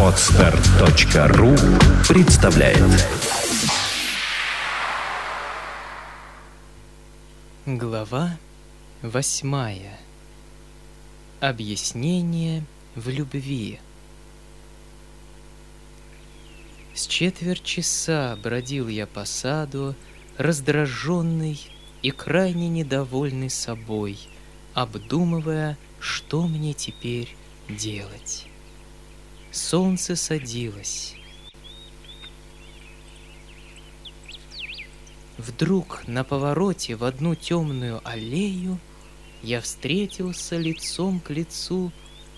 Отстар.ру представляет. Глава восьмая. Объяснение в любви. С четверть часа бродил я по саду, раздраженный и крайне недовольный собой, обдумывая, что мне теперь делать. Солнце садилось. Вдруг на повороте в одну темную аллею я встретился лицом к лицу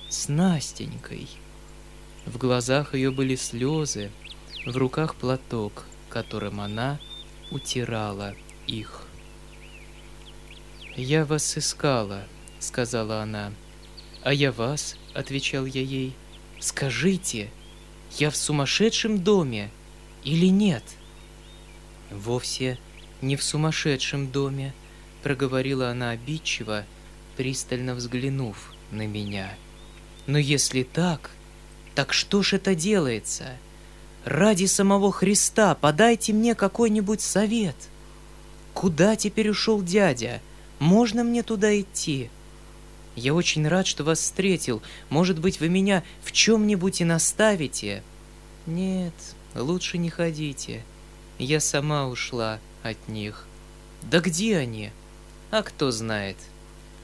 с Настенькой. В глазах ее были слезы, в руках платок, которым она утирала их. «Я вас искала», — сказала она. «А я вас», — отвечал я ей. «Скажите, я в сумасшедшем доме или нет?» «Вовсе не в сумасшедшем доме», — проговорила она обидчиво, пристально взглянув на меня. «Но если так, так что ж это делается? Ради самого Христа подайте мне какой-нибудь совет. Куда теперь ушел дядя? Можно мне туда идти? Я очень рад, что вас встретил. Может быть, вы меня в чем-нибудь и наставите? Нет, лучше не ходите. Я сама ушла от них. Да где они? А кто знает.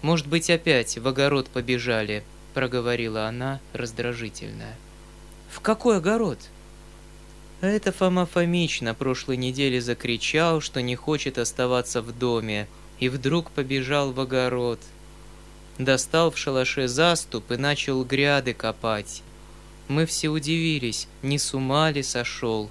Может быть, опять в огород побежали, проговорила она раздражительно. В какой огород? Это Фома Фомич на прошлой неделе закричал, что не хочет оставаться в доме, и вдруг побежал в огород. Достал в шалаше заступ и начал гряды копать. Мы все удивились, не с ума ли сошел.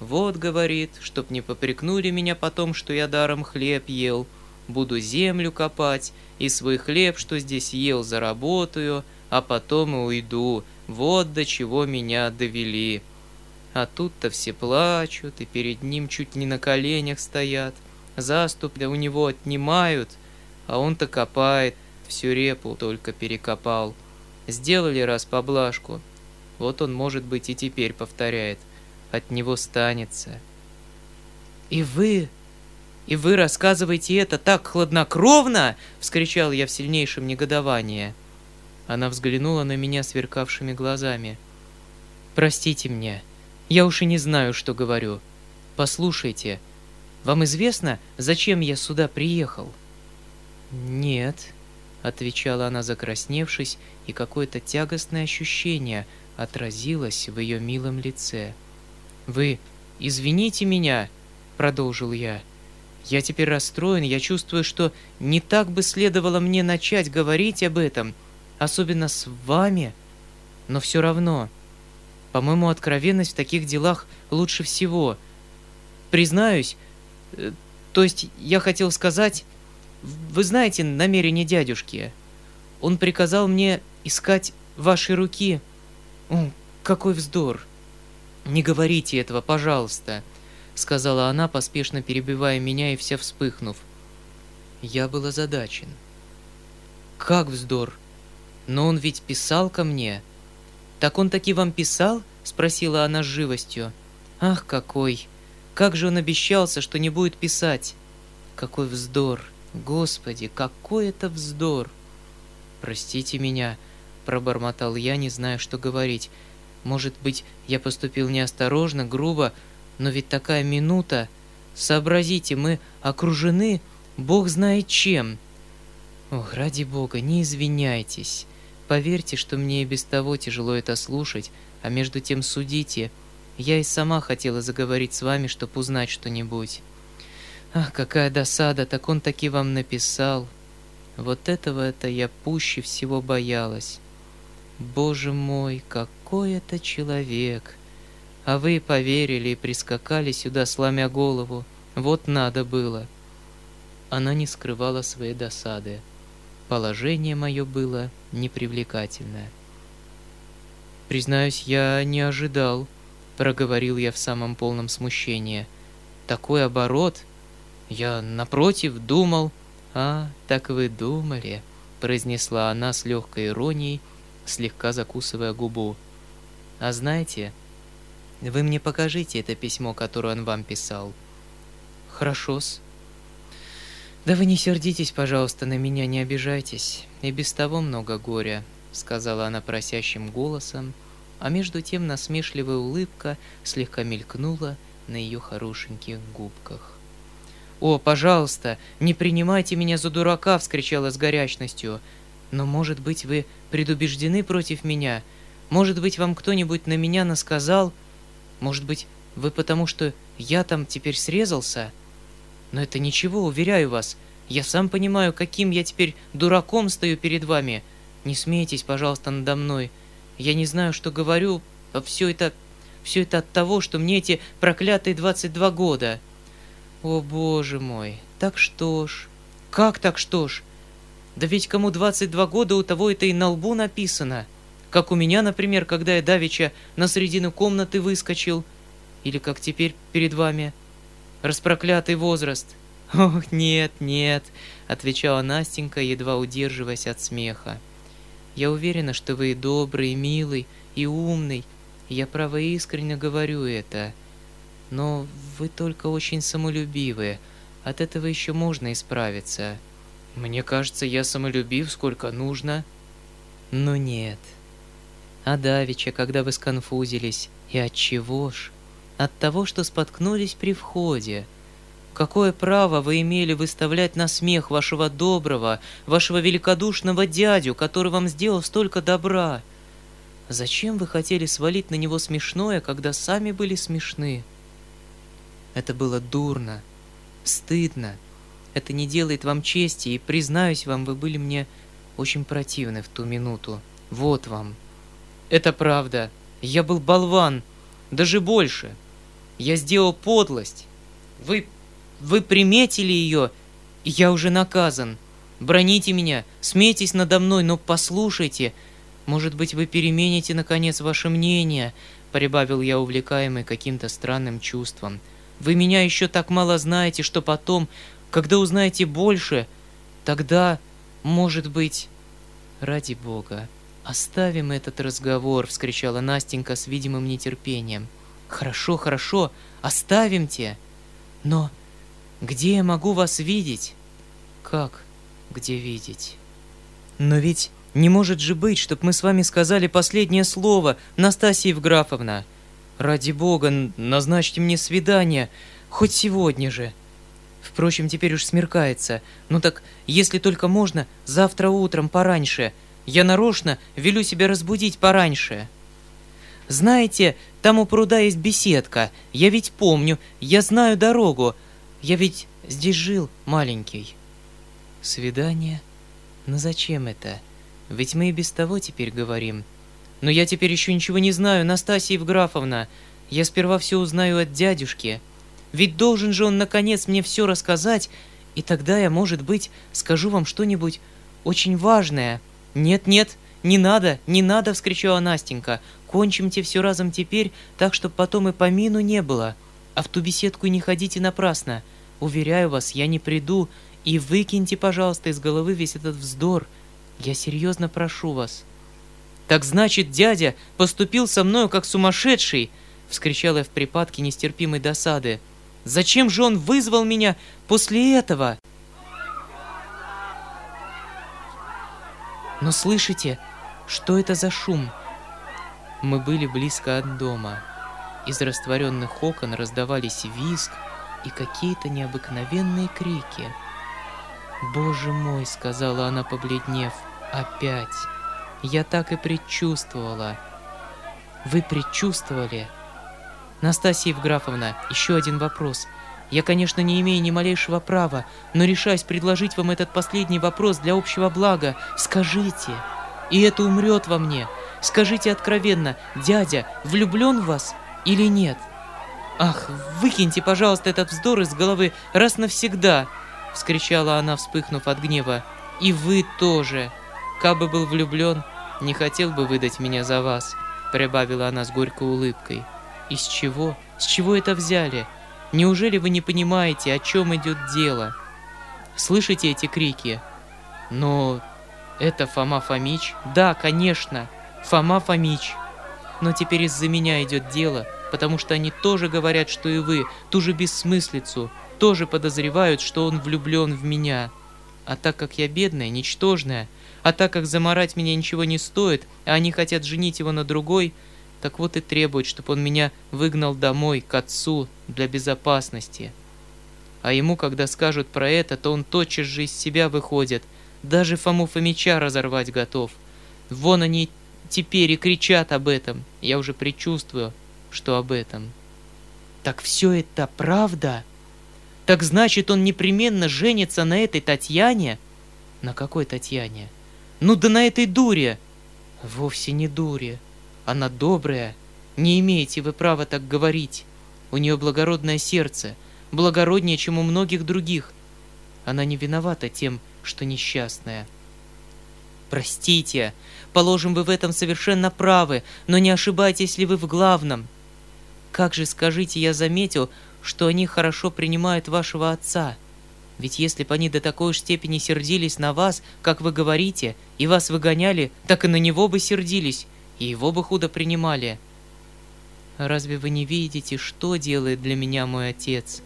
Вот, говорит, чтоб не попрекнули меня потом, что я даром хлеб ел, буду землю копать, и свой хлеб, что здесь ел, заработаю, а потом и уйду. Вот до чего меня довели. А тут-то все плачут, и перед ним чуть не на коленях стоят заступ у него отнимают, а он-то копает, всю репу только перекопал. Сделали раз поблажку, вот он, может быть, и теперь повторяет, от него станется. «И вы, и вы рассказываете это так хладнокровно!» — вскричал я в сильнейшем негодовании. Она взглянула на меня сверкавшими глазами. «Простите мне, я уж и не знаю, что говорю. Послушайте, — вам известно, зачем я сюда приехал?» «Нет», — отвечала она, закрасневшись, и какое-то тягостное ощущение отразилось в ее милом лице. «Вы извините меня», — продолжил я. «Я теперь расстроен, я чувствую, что не так бы следовало мне начать говорить об этом, особенно с вами, но все равно. По-моему, откровенность в таких делах лучше всего. Признаюсь, Э, то есть я хотел сказать, вы знаете намерение дядюшки. Он приказал мне искать ваши руки. О, какой вздор! Не говорите этого, пожалуйста, сказала она, поспешно перебивая меня и вся вспыхнув. Я был озадачен. Как вздор? Но он ведь писал ко мне. Так он таки вам писал? Спросила она с живостью. Ах, какой! Как же он обещался, что не будет писать? Какой вздор! Господи, какой это вздор! Простите меня, пробормотал я, не зная, что говорить. Может быть, я поступил неосторожно, грубо, но ведь такая минута... Сообразите, мы окружены, Бог знает чем. Ох, ради Бога, не извиняйтесь. Поверьте, что мне и без того тяжело это слушать, а между тем судите — я и сама хотела заговорить с вами, чтобы узнать что-нибудь. Ах, какая досада, так он таки вам написал. Вот этого-то я пуще всего боялась. Боже мой, какой это человек! А вы поверили и прискакали сюда, сломя голову. Вот надо было. Она не скрывала своей досады. Положение мое было непривлекательное. Признаюсь, я не ожидал, проговорил я в самом полном смущении. Такой оборот? Я, напротив, думал... А, так вы думали, произнесла она с легкой иронией слегка закусывая губу. «А знаете, вы мне покажите это письмо, которое он вам писал». «Хорошо-с». «Да вы не сердитесь, пожалуйста, на меня, не обижайтесь. И без того много горя», — сказала она просящим голосом, а между тем насмешливая улыбка слегка мелькнула на ее хорошеньких губках. «О, пожалуйста, не принимайте меня за дурака!» — вскричала с горячностью. «Но, может быть, вы предубеждены против меня? Может быть, вам кто-нибудь на меня насказал? Может быть, вы потому, что я там теперь срезался? Но это ничего, уверяю вас. Я сам понимаю, каким я теперь дураком стою перед вами. Не смейтесь, пожалуйста, надо мной. Я не знаю, что говорю, а все это... Все это от того, что мне эти проклятые 22 года. О, боже мой, так что ж? Как так что ж? Да ведь кому 22 года, у того это и на лбу написано. Как у меня, например, когда я давеча на середину комнаты выскочил. Или как теперь перед вами. Распроклятый возраст. Ох, нет, нет, отвечала Настенька, едва удерживаясь от смеха. Я уверена, что вы добрый, милый и умный. Я право искренне говорю это. Но вы только очень самолюбивые. От этого еще можно исправиться. Мне кажется, я самолюбив сколько нужно. Но нет. А давеча, когда вы сконфузились, и от чего ж? От того, что споткнулись при входе. Какое право вы имели выставлять на смех вашего доброго, вашего великодушного дядю, который вам сделал столько добра? Зачем вы хотели свалить на него смешное, когда сами были смешны? Это было дурно, стыдно. Это не делает вам чести, и, признаюсь вам, вы были мне очень противны в ту минуту. Вот вам. Это правда. Я был болван. Даже больше. Я сделал подлость. Вы... вы приметили ее, я уже наказан. Броните меня, смейтесь надо мной, но послушайте. Может быть, вы перемените, наконец, ваше мнение, прибавил я, увлекаемый каким-то странным чувством. Вы меня еще так мало знаете, что потом, когда узнаете больше, тогда, может быть... Ради бога, оставим этот разговор, вскричала Настенька с видимым нетерпением. Хорошо, хорошо, оставимте. Но где я могу вас видеть? Как где видеть? Но ведь не может же быть, чтоб мы с вами сказали последнее слово, Настасья Евграфовна. Ради бога, назначьте мне свидание, хоть сегодня же. Впрочем, теперь уж смеркается. Ну так, если только можно, завтра утром пораньше. Я нарочно велю себя разбудить пораньше. Знаете, там у пруда есть беседка. Я ведь помню, я знаю дорогу. Я ведь здесь жил, маленький. Свидание? Но зачем это? Ведь мы и без того теперь говорим. Но я теперь еще ничего не знаю, Настасья Евграфовна. Я сперва все узнаю от дядюшки. Ведь должен же он, наконец, мне все рассказать, и тогда я, может быть, скажу вам что-нибудь очень важное. Нет-нет, не надо, не надо, вскричала Настенька. Кончимте все разом теперь, так, чтобы потом и помину не было. А в ту беседку не ходите напрасно. Уверяю вас, я не приду, и выкиньте, пожалуйста, из головы весь этот вздор. Я серьезно прошу вас. «Так значит, дядя поступил со мною как сумасшедший!» — вскричала я в припадке нестерпимой досады. «Зачем же он вызвал меня после этого?» «Но слышите, что это за шум?» Мы были близко от дома. Из растворенных окон раздавались визг и какие-то необыкновенные крики. «Боже мой!» — сказала она, побледнев. «Опять!» Я так и предчувствовала. Вы предчувствовали? Настасья Евграфовна, еще один вопрос. Я, конечно, не имею ни малейшего права, но решаюсь предложить вам этот последний вопрос для общего блага. Скажите, и это умрет во мне. Скажите откровенно, дядя влюблен в вас или нет? Ах, выкиньте, пожалуйста, этот вздор из головы раз навсегда, вскричала она, вспыхнув от гнева. И вы тоже. Кабы был влюблен, не хотел бы выдать меня за вас», — прибавила она с горькой улыбкой. «Из чего? С чего это взяли? Неужели вы не понимаете, о чем идет дело? Слышите эти крики? Но это Фома Фомич? Да, конечно. Фома Фомич. Но теперь из-за меня идет дело, потому что они тоже говорят, что и вы, ту же бессмыслицу, тоже подозревают, что он влюблен в меня. А так как я бедная, ничтожная, а так как заморать меня ничего не стоит, а они хотят женить его на другой, так вот и требуют, чтобы он меня выгнал домой, к отцу, для безопасности. А ему, когда скажут про это, то он тотчас же из себя выходит, даже Фому Фомича разорвать готов. Вон они теперь и кричат об этом, я уже предчувствую, что об этом. Так все это правда? Так значит, он непременно женится на этой Татьяне? На какой Татьяне? Ну да на этой дуре. Вовсе не дуре. Она добрая. Не имеете вы права так говорить. У нее благородное сердце, благороднее, чем у многих других. Она не виновата тем, что несчастная. Простите, положим, вы в этом совершенно правы, но не ошибаетесь ли вы в главном? Как же, скажите, я заметил, что они хорошо принимают вашего отца. Ведь если бы они до такой уж степени сердились на вас, как вы говорите, и вас выгоняли, так и на него бы сердились, и его бы худо принимали. Разве вы не видите, что делает для меня мой отец?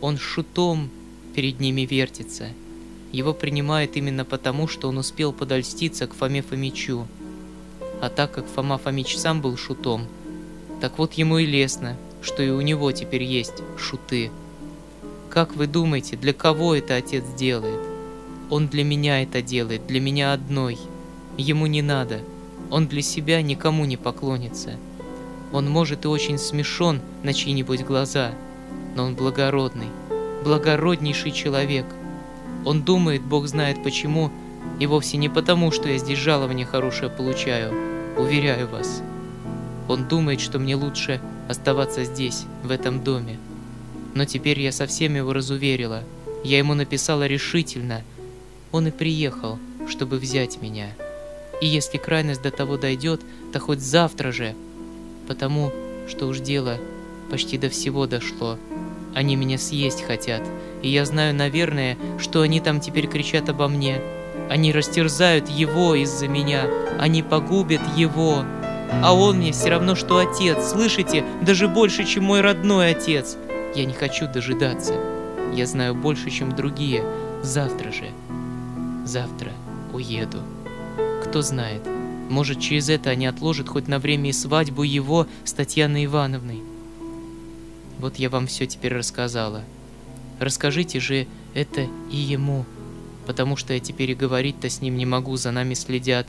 Он шутом перед ними вертится. Его принимают именно потому, что он успел подольститься к Фоме Фомичу. А так как Фома Фомич сам был шутом, так вот ему и лестно, что и у него теперь есть шуты. Как вы думаете, для кого это отец делает? Он для меня это делает, для меня одной. Ему не надо. Он для себя никому не поклонится. Он может и очень смешон на чьи-нибудь глаза, но он благородный, благороднейший человек. Он думает, Бог знает почему, и вовсе не потому, что я здесь жалование хорошее получаю, уверяю вас. Он думает, что мне лучше оставаться здесь, в этом доме. Но теперь я совсем его разуверила. Я ему написала решительно. Он и приехал, чтобы взять меня. И если крайность до того дойдет, то хоть завтра же. Потому что уж дело почти до всего дошло. Они меня съесть хотят. И я знаю, наверное, что они там теперь кричат обо мне. Они растерзают его из-за меня. Они погубят его. А он мне все равно, что отец, слышите? Даже больше, чем мой родной отец. Я не хочу дожидаться. Я знаю больше, чем другие. Завтра же. Завтра уеду. Кто знает, может, через это они отложат хоть на время и свадьбу его с Татьяной Ивановной. Вот я вам все теперь рассказала. Расскажите же это и ему, потому что я теперь и говорить-то с ним не могу, за нами следят.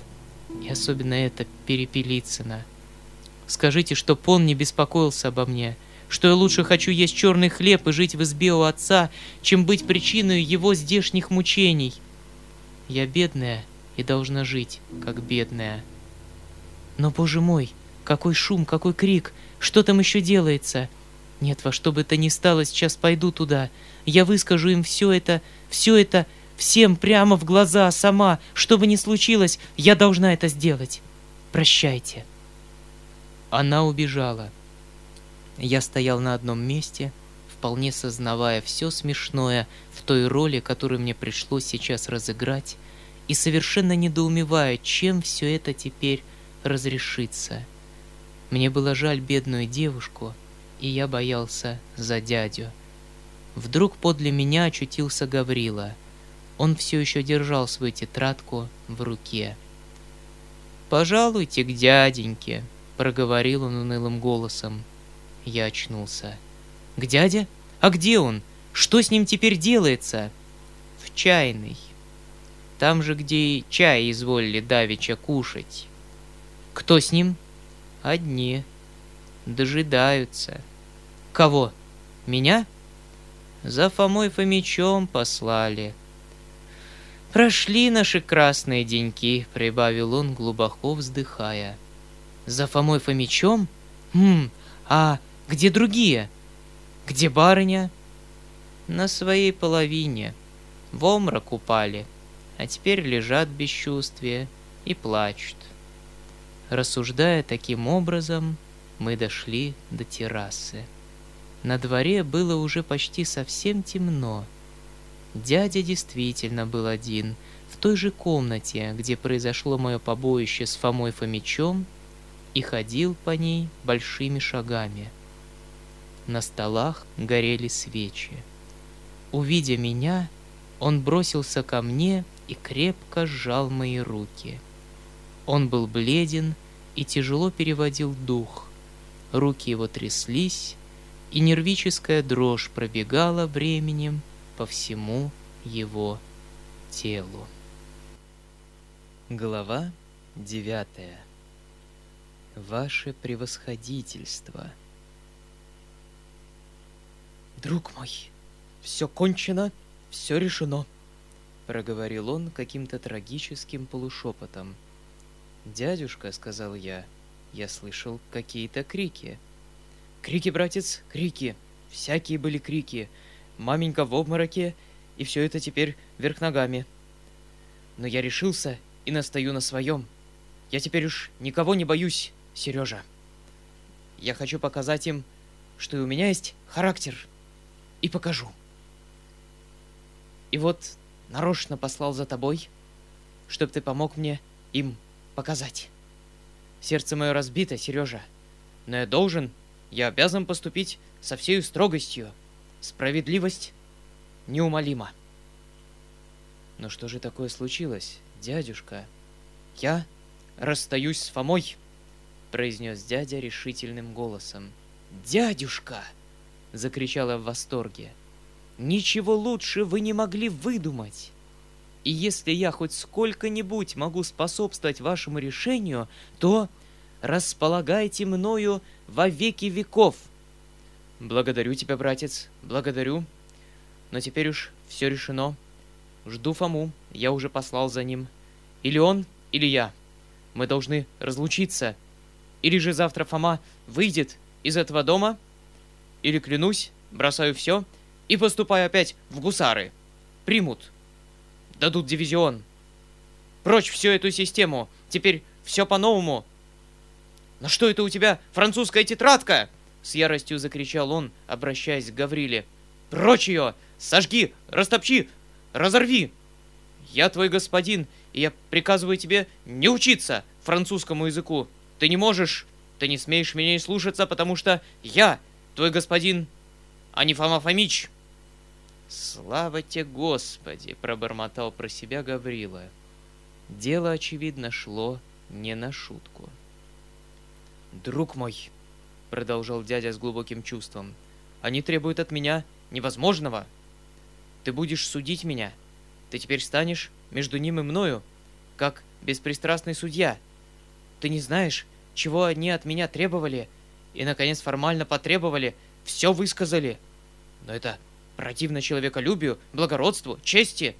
И особенно это Перепелицына. Скажите, чтоб он не беспокоился обо мне, что я лучше хочу есть черный хлеб и жить в избе у отца, чем быть причиной его здешних мучений. Я бедная и должна жить, как бедная. Но, боже мой, какой шум, какой крик, что там еще делается? Нет, во что бы то ни стало, сейчас пойду туда. Я выскажу им все это, все это, Всем прямо в глаза, сама. Что бы ни случилось, я должна это сделать. Прощайте. Она убежала. Я стоял на одном месте, вполне сознавая все смешное в той роли, которую мне пришлось сейчас разыграть, и совершенно недоумевая, чем все это теперь разрешится. Мне было жаль бедную девушку, и я боялся за дядю. Вдруг подле меня очутился Гаврила — он все еще держал свою тетрадку в руке. «Пожалуйте к дяденьке», — проговорил он унылым голосом. Я очнулся. «К дяде? А где он? Что с ним теперь делается?» «В чайной. Там же, где и чай изволили давеча кушать». «Кто с ним?» «Одни. Дожидаются». «Кого? Меня?» «За Фомой Фомичом послали», «Прошли наши красные деньки», — прибавил он, глубоко вздыхая. «За Фомой Фомичом? Хм, а где другие? Где барыня?» «На своей половине. В омрак упали, а теперь лежат без чувствия и плачут». Рассуждая таким образом, мы дошли до террасы. На дворе было уже почти совсем темно — Дядя действительно был один. в той же комнате, где произошло мое побоище с Фомой Фомичом, и ходил по ней большими шагами. На столах горели свечи. Увидя меня, он бросился ко мне и крепко сжал мои руки. Он был бледен и тяжело переводил дух. Руки его тряслись, и нервическая дрожь пробегала временем по всему его телу. Глава девятая. Ваше превосходительство. Друг мой, все кончено, все решено, проговорил он каким-то трагическим полушепотом. Дядюшка, сказал я, я слышал какие-то крики. Крики, братец, крики. Всякие были крики. Маменька в обмороке, и все это теперь вверх ногами. Но я решился и настаю на своем. Я теперь уж никого не боюсь, Сережа. Я хочу показать им, что и у меня есть характер. И покажу. И вот нарочно послал за тобой, чтобы ты помог мне им показать. Сердце мое разбито, Сережа, но я должен я обязан поступить со всей строгостью. Справедливость неумолима. Но что же такое случилось, дядюшка? Я расстаюсь с Фомой, произнес дядя решительным голосом. Дядюшка! Закричала в восторге. Ничего лучше вы не могли выдумать. И если я хоть сколько-нибудь могу способствовать вашему решению, то располагайте мною во веки веков. Благодарю тебя, братец, благодарю. Но теперь уж все решено. Жду Фому, я уже послал за ним. Или он, или я. Мы должны разлучиться. Или же завтра Фома выйдет из этого дома, или, клянусь, бросаю все и поступаю опять в гусары. Примут. Дадут дивизион. Прочь всю эту систему. Теперь все по-новому. «На что это у тебя французская тетрадка?» С яростью закричал он, обращаясь к Гавриле. «Прочь ее! Сожги! Растопчи! Разорви! Я твой господин, и я приказываю тебе не учиться французскому языку. Ты не можешь, ты не смеешь меня и слушаться, потому что я твой господин, а не Фома Фомич!» «Слава тебе, Господи!» — пробормотал про себя Гаврила. Дело, очевидно, шло не на шутку. «Друг мой», — продолжал дядя с глубоким чувством, — «они требуют от меня невозможного. Ты будешь судить меня. Ты теперь станешь между ним и мною, как беспристрастный судья. Ты не знаешь, чего они от меня требовали, и, наконец, формально потребовали, все высказали. Но это противно человеколюбию, благородству, чести.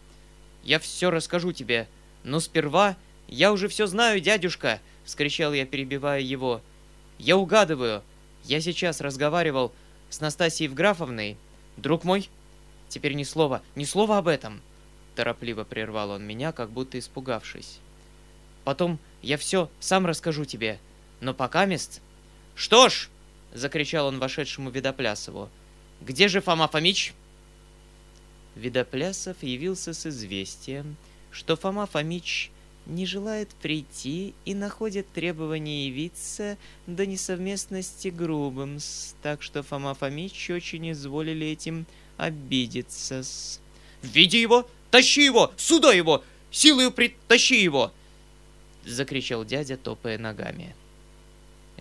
Я все расскажу тебе, но сперва я уже все знаю, дядюшка!» — вскричал я, перебивая его. Я угадываю. Я сейчас разговаривал с Настасией Евграфовной. Друг мой, теперь ни слова, ни слова об этом. Торопливо прервал он меня, как будто испугавшись. Потом я все сам расскажу тебе. Но пока мест... Что ж, закричал он вошедшему Видоплясову. Где же Фома Фомич? Видоплясов явился с известием, что Фома Фомич не желает прийти и находит требование явиться до несовместности грубым, так что Фома Фомич очень изволили этим обидеться. «Веди его! Тащи его! Сюда его! Силою притащи его!» Закричал дядя, топая ногами.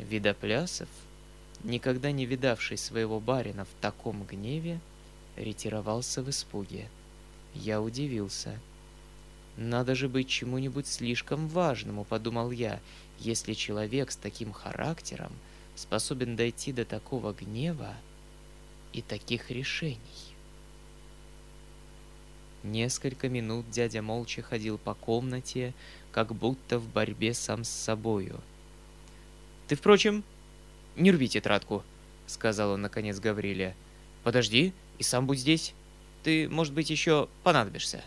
Видоплясов, никогда не видавший своего барина в таком гневе, ретировался в испуге. Я удивился — надо же быть чему-нибудь слишком важному, подумал я, если человек с таким характером способен дойти до такого гнева и таких решений. Несколько минут дядя молча ходил по комнате, как будто в борьбе сам с собою. «Ты, впрочем, не рви тетрадку», — сказал он наконец Гавриле. «Подожди и сам будь здесь. Ты, может быть, еще понадобишься».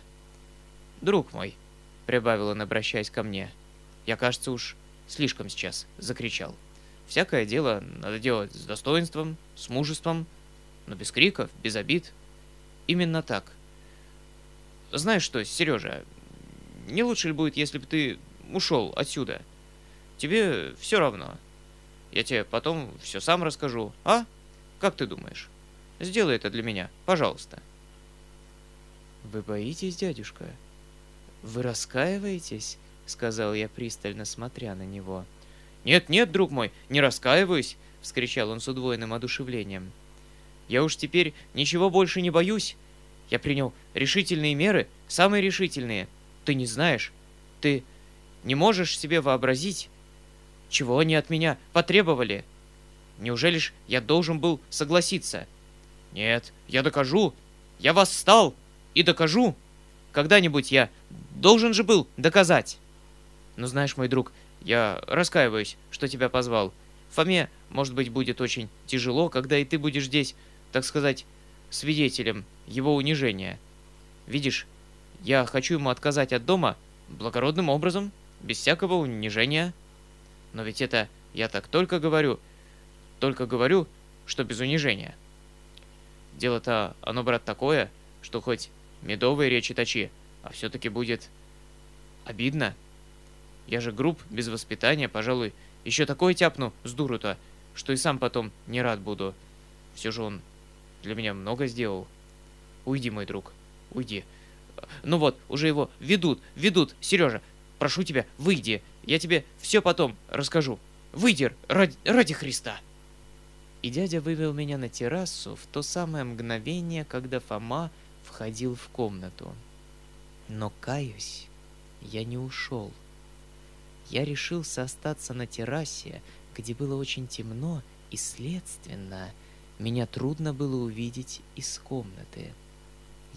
«Друг мой», — прибавил он, обращаясь ко мне, — «я, кажется, уж слишком сейчас закричал. Всякое дело надо делать с достоинством, с мужеством, но без криков, без обид. Именно так. Знаешь что, Сережа, не лучше ли будет, если бы ты ушел отсюда? Тебе все равно. Я тебе потом все сам расскажу, а? Как ты думаешь? Сделай это для меня, пожалуйста. Вы боитесь, дядюшка? Вы раскаиваетесь? Сказал я пристально, смотря на него. Нет, нет, друг мой, не раскаиваюсь, вскричал он с удвоенным одушевлением. Я уж теперь ничего больше не боюсь. Я принял решительные меры, самые решительные. Ты не знаешь, ты не можешь себе вообразить, чего они от меня потребовали. Неужели ж я должен был согласиться? Нет, я докажу. Я восстал и докажу. Когда-нибудь я должен же был доказать. Но знаешь, мой друг, я раскаиваюсь, что тебя позвал. Фоме, может быть, будет очень тяжело, когда и ты будешь здесь, так сказать, свидетелем его унижения. Видишь, я хочу ему отказать от дома благородным образом, без всякого унижения. Но ведь это я так только говорю, только говорю, что без унижения. Дело-то, оно, брат, такое, что хоть медовые речи точи, а все-таки будет обидно. Я же груб, без воспитания, пожалуй, еще такое тяпну с дуру-то, что и сам потом не рад буду. Все же он для меня много сделал. Уйди, мой друг, уйди. Ну вот, уже его ведут, ведут. Сережа, прошу тебя, выйди. Я тебе все потом расскажу. Выйди ради, ради Христа. И дядя вывел меня на террасу в то самое мгновение, когда Фома входил в комнату. Но, каюсь, я не ушел. Я решился остаться на террасе, где было очень темно, и, следственно, меня трудно было увидеть из комнаты.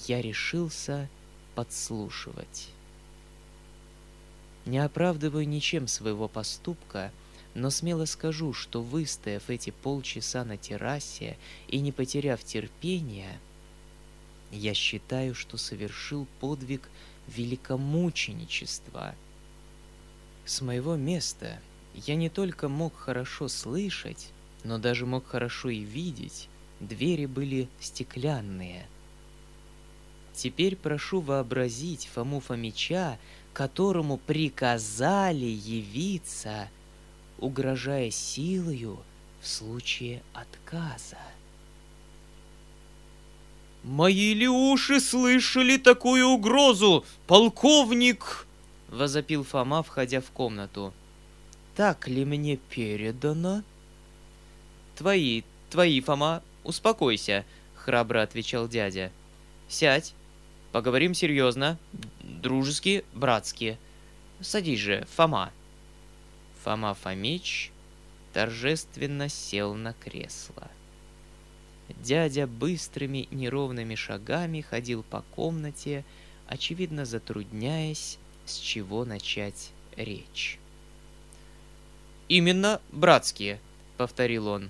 Я решился подслушивать. Не оправдываю ничем своего поступка, но смело скажу, что выстояв эти полчаса на террасе и не потеряв терпения, я считаю, что совершил подвиг великомученичества. С моего места я не только мог хорошо слышать, но даже мог хорошо и видеть. Двери были стеклянные. Теперь прошу вообразить Фому Фомича, которому приказали явиться, угрожая силою в случае отказа. «Мои ли уши слышали такую угрозу, полковник?» — возопил Фома, входя в комнату. «Так ли мне передано?» «Твои, твои, Фома, успокойся», — храбро отвечал дядя. «Сядь, поговорим серьезно, дружески, братски. Садись же, Фома». Фома Фомич торжественно сел на кресло. Дядя быстрыми неровными шагами ходил по комнате, очевидно затрудняясь, с чего начать речь. «Именно братские», — повторил он.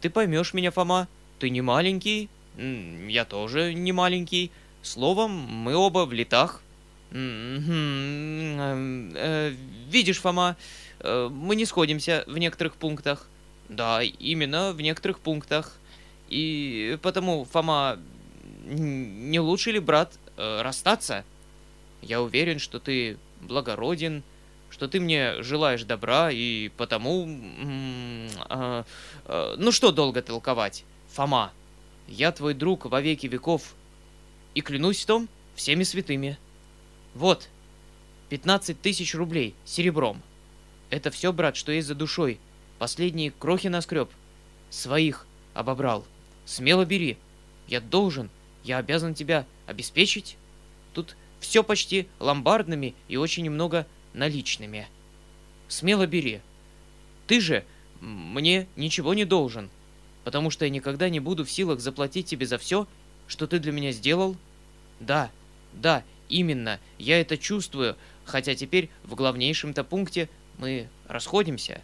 «Ты поймешь меня, Фома, ты не маленький, я тоже не маленький. Словом, мы оба в летах. Э, видишь, Фома, э, мы не сходимся в некоторых пунктах. Да, именно в некоторых пунктах. И потому, Фома, не лучше ли, брат, э, расстаться? Я уверен, что ты благороден, что ты мне желаешь добра, и потому... Ну что долго толковать, Фома? Я твой друг во веки веков, и клянусь в том всеми святыми. Вот, 15 тысяч рублей серебром. Это все, брат, что есть за душой. Последние крохи наскреб. Своих обобрал. Смело бери. Я должен, я обязан тебя обеспечить. Тут все почти ломбардными и очень немного наличными. Смело бери. Ты же мне ничего не должен, потому что я никогда не буду в силах заплатить тебе за все, что ты для меня сделал. Да, да, именно, я это чувствую, хотя теперь в главнейшем-то пункте мы расходимся.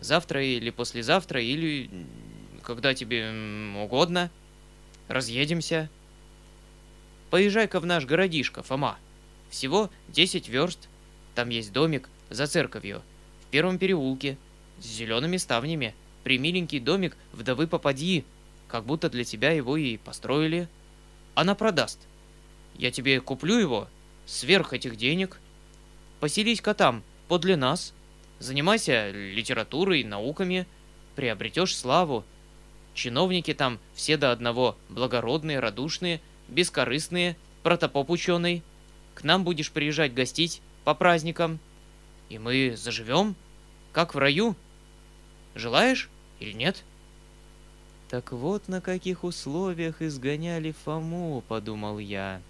Завтра или послезавтра, или когда тебе угодно. Разъедемся. Поезжай-ка в наш городишко, Фома. Всего 10 верст. Там есть домик за церковью, в первом переулке, с зелеными ставнями. Примиленький домик вдовы попади, как будто для тебя его и построили. Она продаст. Я тебе куплю его сверх этих денег поселись-ка там, подле нас. Занимайся литературой, науками, приобретешь славу. Чиновники там все до одного благородные, радушные, бескорыстные, протопоп ученый. К нам будешь приезжать гостить по праздникам. И мы заживем, как в раю. Желаешь или нет?» «Так вот на каких условиях изгоняли Фому», — подумал я.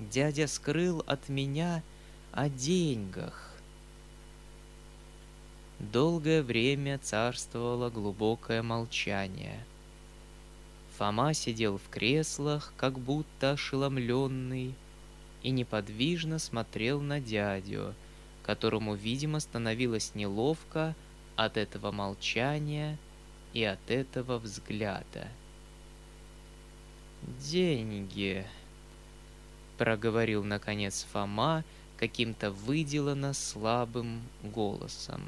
«Дядя скрыл от меня о деньгах». Долгое время царствовало глубокое молчание. Фома сидел в креслах, как будто ошеломленный, и неподвижно смотрел на дядю, которому, видимо, становилось неловко от этого молчания — и от этого взгляда. «Деньги», — проговорил наконец Фома каким-то выделано слабым голосом.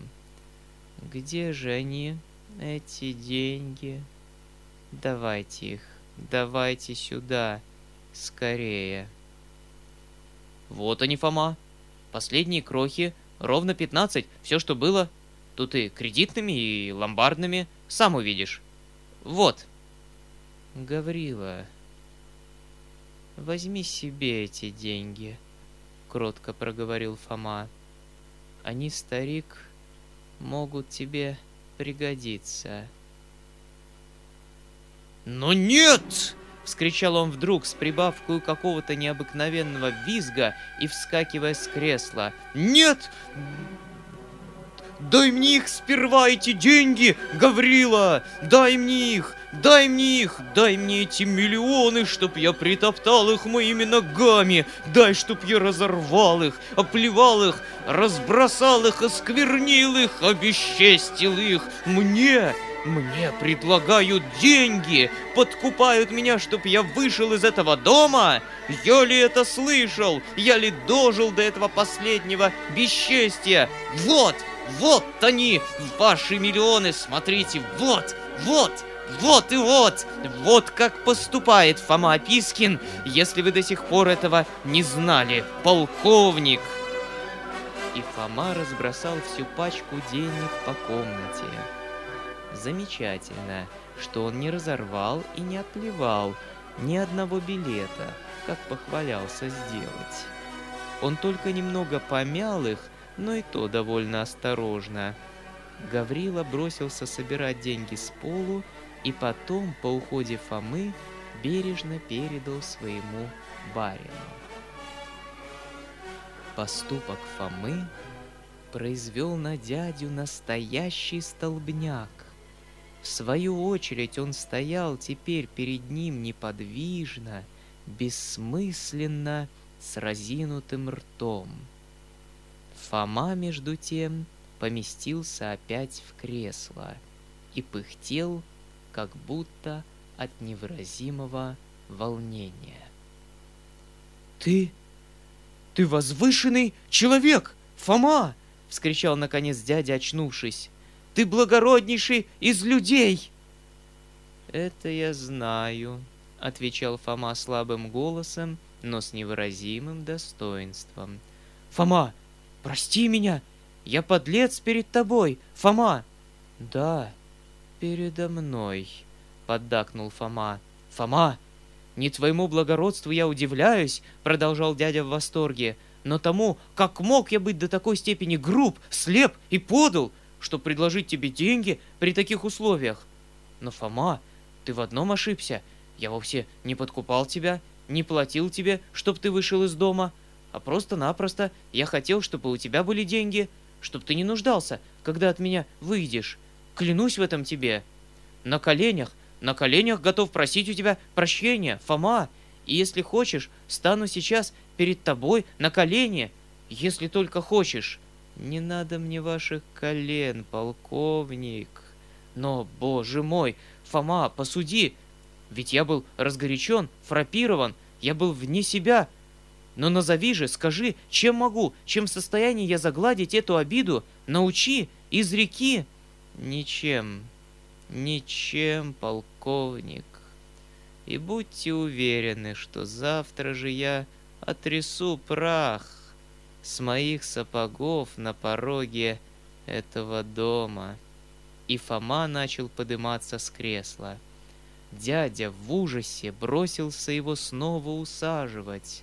«Где же они, эти деньги? Давайте их, давайте сюда, скорее». «Вот они, Фома, последние крохи, ровно пятнадцать, все, что было. Тут и кредитными, и ломбардными — сам увидишь. Вот. Гаврила, возьми себе эти деньги, кротко проговорил Фома. Они, старик, могут тебе пригодиться. «Но нет!» — вскричал он вдруг с прибавкой какого-то необыкновенного визга и вскакивая с кресла. «Нет! Дай мне их сперва, эти деньги, Гаврила! Дай мне их! Дай мне их! Дай мне эти миллионы, чтоб я притоптал их моими ногами! Дай, чтоб я разорвал их, оплевал их, разбросал их, осквернил их, обесчестил их! Мне, мне предлагают деньги, подкупают меня, чтоб я вышел из этого дома. Я ли это слышал? Я ли дожил до этого последнего бесчестия? Вот, вот они, ваши миллионы, смотрите, вот, вот, вот и вот! Вот как поступает Фома Пискин, если вы до сих пор этого не знали, полковник!» И Фома разбросал всю пачку денег по комнате. Замечательно, что он не разорвал и не отплевал ни одного билета, как похвалялся сделать. Он только немного помял их но и то довольно осторожно. Гаврила бросился собирать деньги с полу и потом, по уходе Фомы, бережно передал своему барину. Поступок Фомы произвел на дядю настоящий столбняк. В свою очередь он стоял теперь перед ним неподвижно, бессмысленно, с разинутым ртом — Фома, между тем, поместился опять в кресло и пыхтел, как будто от невыразимого волнения. «Ты... ты возвышенный человек, Фома!» — вскричал наконец дядя, очнувшись. «Ты благороднейший из людей!» «Это я знаю», — отвечал Фома слабым голосом, но с невыразимым достоинством. «Фома, Прости меня, я подлец перед тобой, Фома!» «Да, передо мной», — поддакнул Фома. «Фома, не твоему благородству я удивляюсь», — продолжал дядя в восторге, «но тому, как мог я быть до такой степени груб, слеп и подал, чтобы предложить тебе деньги при таких условиях. Но, Фома, ты в одном ошибся. Я вовсе не подкупал тебя, не платил тебе, чтоб ты вышел из дома а просто-напросто я хотел, чтобы у тебя были деньги, чтобы ты не нуждался, когда от меня выйдешь. Клянусь в этом тебе. На коленях, на коленях готов просить у тебя прощения, Фома. И если хочешь, стану сейчас перед тобой на колени, если только хочешь. Не надо мне ваших колен, полковник. Но, боже мой, Фома, посуди. Ведь я был разгорячен, фрапирован, я был вне себя, но назови же, скажи, чем могу, чем в состоянии я загладить эту обиду, научи, из реки. Ничем, ничем, полковник. И будьте уверены, что завтра же я отрясу прах с моих сапогов на пороге этого дома. И Фома начал подниматься с кресла. Дядя в ужасе бросился его снова усаживать.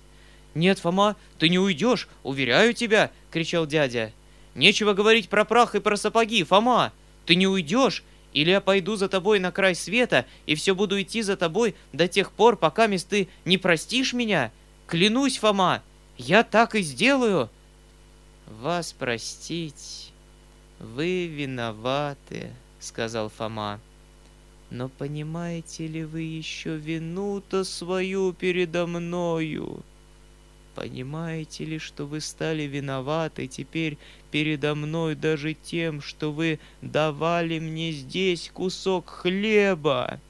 «Нет, Фома, ты не уйдешь, уверяю тебя!» — кричал дядя. «Нечего говорить про прах и про сапоги, Фома! Ты не уйдешь, или я пойду за тобой на край света и все буду идти за тобой до тех пор, пока ты не простишь меня? Клянусь, Фома, я так и сделаю!» «Вас простить, вы виноваты», — сказал Фома. «Но понимаете ли вы еще вину-то свою передо мною?» Понимаете ли, что вы стали виноваты теперь передо мной даже тем, что вы давали мне здесь кусок хлеба?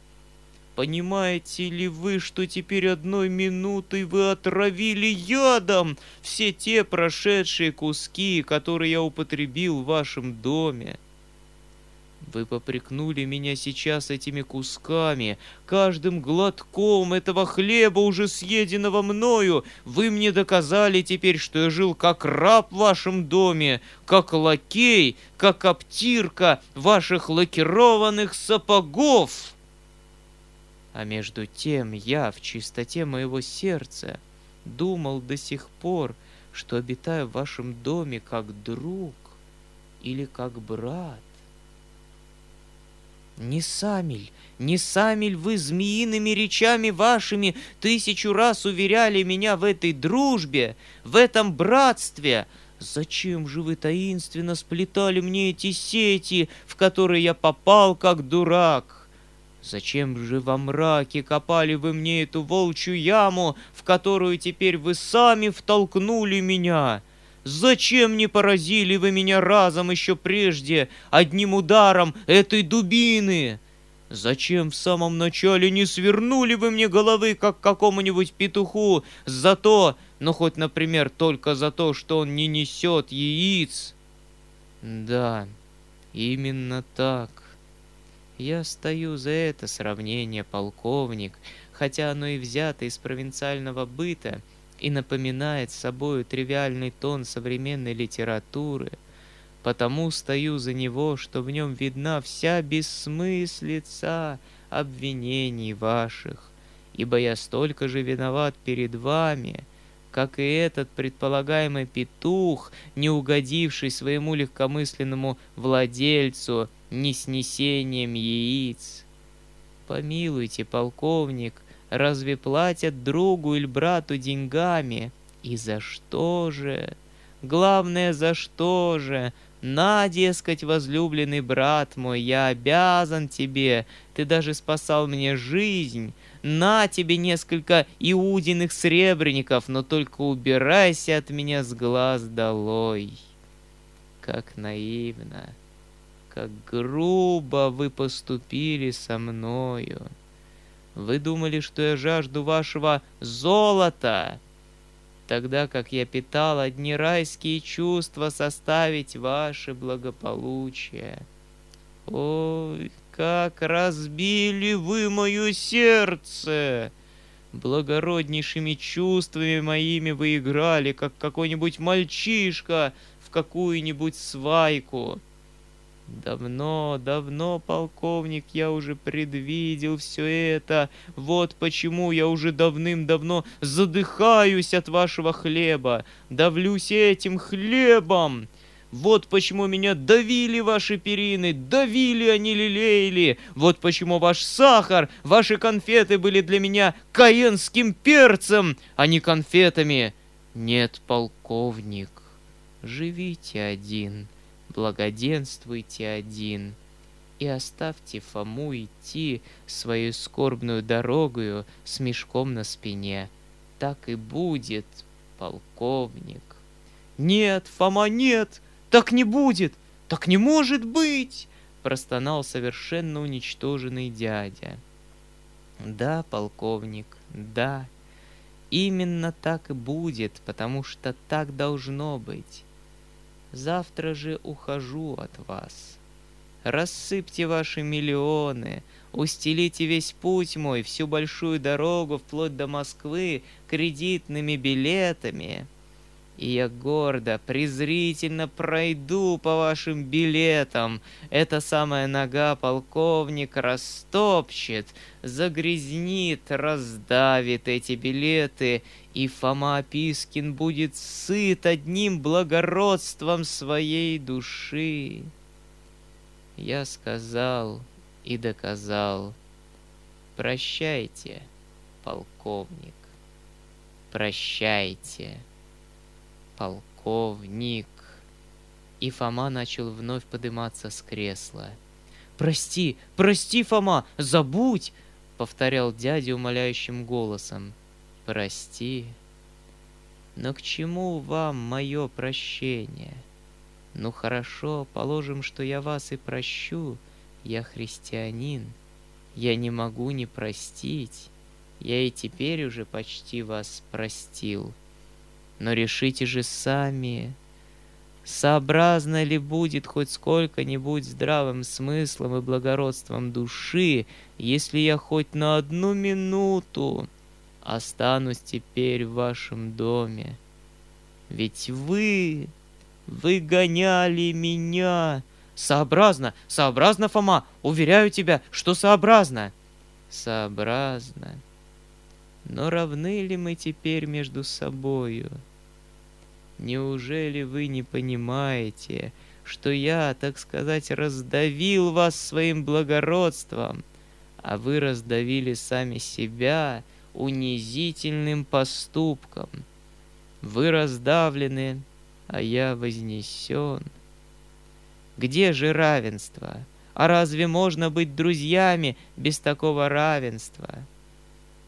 Понимаете ли вы, что теперь одной минутой вы отравили ядом все те прошедшие куски, которые я употребил в вашем доме? Вы попрекнули меня сейчас этими кусками, каждым глотком этого хлеба, уже съеденного мною. Вы мне доказали теперь, что я жил как раб в вашем доме, как лакей, как обтирка ваших лакированных сапогов. А между тем я в чистоте моего сердца думал до сих пор, что обитаю в вашем доме как друг или как брат. Не Самиль, не Самиль, вы змеиными речами вашими тысячу раз уверяли меня в этой дружбе, в этом братстве. Зачем же вы таинственно сплетали мне эти сети, в которые я попал как дурак? Зачем же во мраке копали вы мне эту волчью яму, в которую теперь вы сами втолкнули меня?» Зачем не поразили вы меня разом еще прежде, одним ударом этой дубины? Зачем в самом начале не свернули вы мне головы, как какому-нибудь петуху, за то, ну хоть, например, только за то, что он не несет яиц? Да, именно так. Я стою за это сравнение, полковник, хотя оно и взято из провинциального быта — и напоминает собою тривиальный тон современной литературы, потому стою за него, что в нем видна вся бессмыслица обвинений ваших, ибо я столько же виноват перед вами, как и этот предполагаемый петух, не угодивший своему легкомысленному владельцу неснесением яиц. Помилуйте, полковник, — Разве платят другу или брату деньгами? И за что же? Главное, за что же? На, дескать, возлюбленный брат мой, я обязан тебе, ты даже спасал мне жизнь. На тебе несколько иудиных сребреников, но только убирайся от меня с глаз долой. Как наивно, как грубо вы поступили со мною. Вы думали, что я жажду вашего золота, тогда как я питал одни райские чувства составить ваше благополучие. Ой, как разбили вы мое сердце! Благороднейшими чувствами моими вы играли, как какой-нибудь мальчишка в какую-нибудь свайку. Давно, давно, полковник, я уже предвидел все это. Вот почему я уже давным-давно задыхаюсь от вашего хлеба, давлюсь этим хлебом. Вот почему меня давили ваши перины, давили, они лелеяли. Вот почему ваш сахар, ваши конфеты были для меня каенским перцем, а не конфетами. Нет, полковник, живите один благоденствуйте один, и оставьте Фому идти свою скорбную дорогою с мешком на спине. Так и будет, полковник. Нет, Фома, нет, так не будет, так не может быть, простонал совершенно уничтоженный дядя. Да, полковник, да, именно так и будет, потому что так должно быть. Завтра же ухожу от вас. Рассыпьте ваши миллионы, устелите весь путь мой, всю большую дорогу вплоть до Москвы кредитными билетами. И я гордо, презрительно пройду по вашим билетам. Эта самая нога полковник растопчет, загрязнит, раздавит эти билеты, и Фома Пискин будет сыт одним благородством своей души. Я сказал и доказал, прощайте, полковник, прощайте полковник. И Фома начал вновь подниматься с кресла. «Прости, прости, Фома, забудь!» — повторял дядя умоляющим голосом. «Прости. Но к чему вам мое прощение? Ну хорошо, положим, что я вас и прощу. Я христианин. Я не могу не простить. Я и теперь уже почти вас простил но решите же сами, сообразно ли будет хоть сколько-нибудь здравым смыслом и благородством души, если я хоть на одну минуту останусь теперь в вашем доме. Ведь вы, вы гоняли меня. Сообразно, сообразно, Фома, уверяю тебя, что сообразно. Сообразно. Но равны ли мы теперь между собою? — Неужели вы не понимаете, что я, так сказать, раздавил вас своим благородством, а вы раздавили сами себя унизительным поступком? Вы раздавлены, а я вознесен. Где же равенство? А разве можно быть друзьями без такого равенства?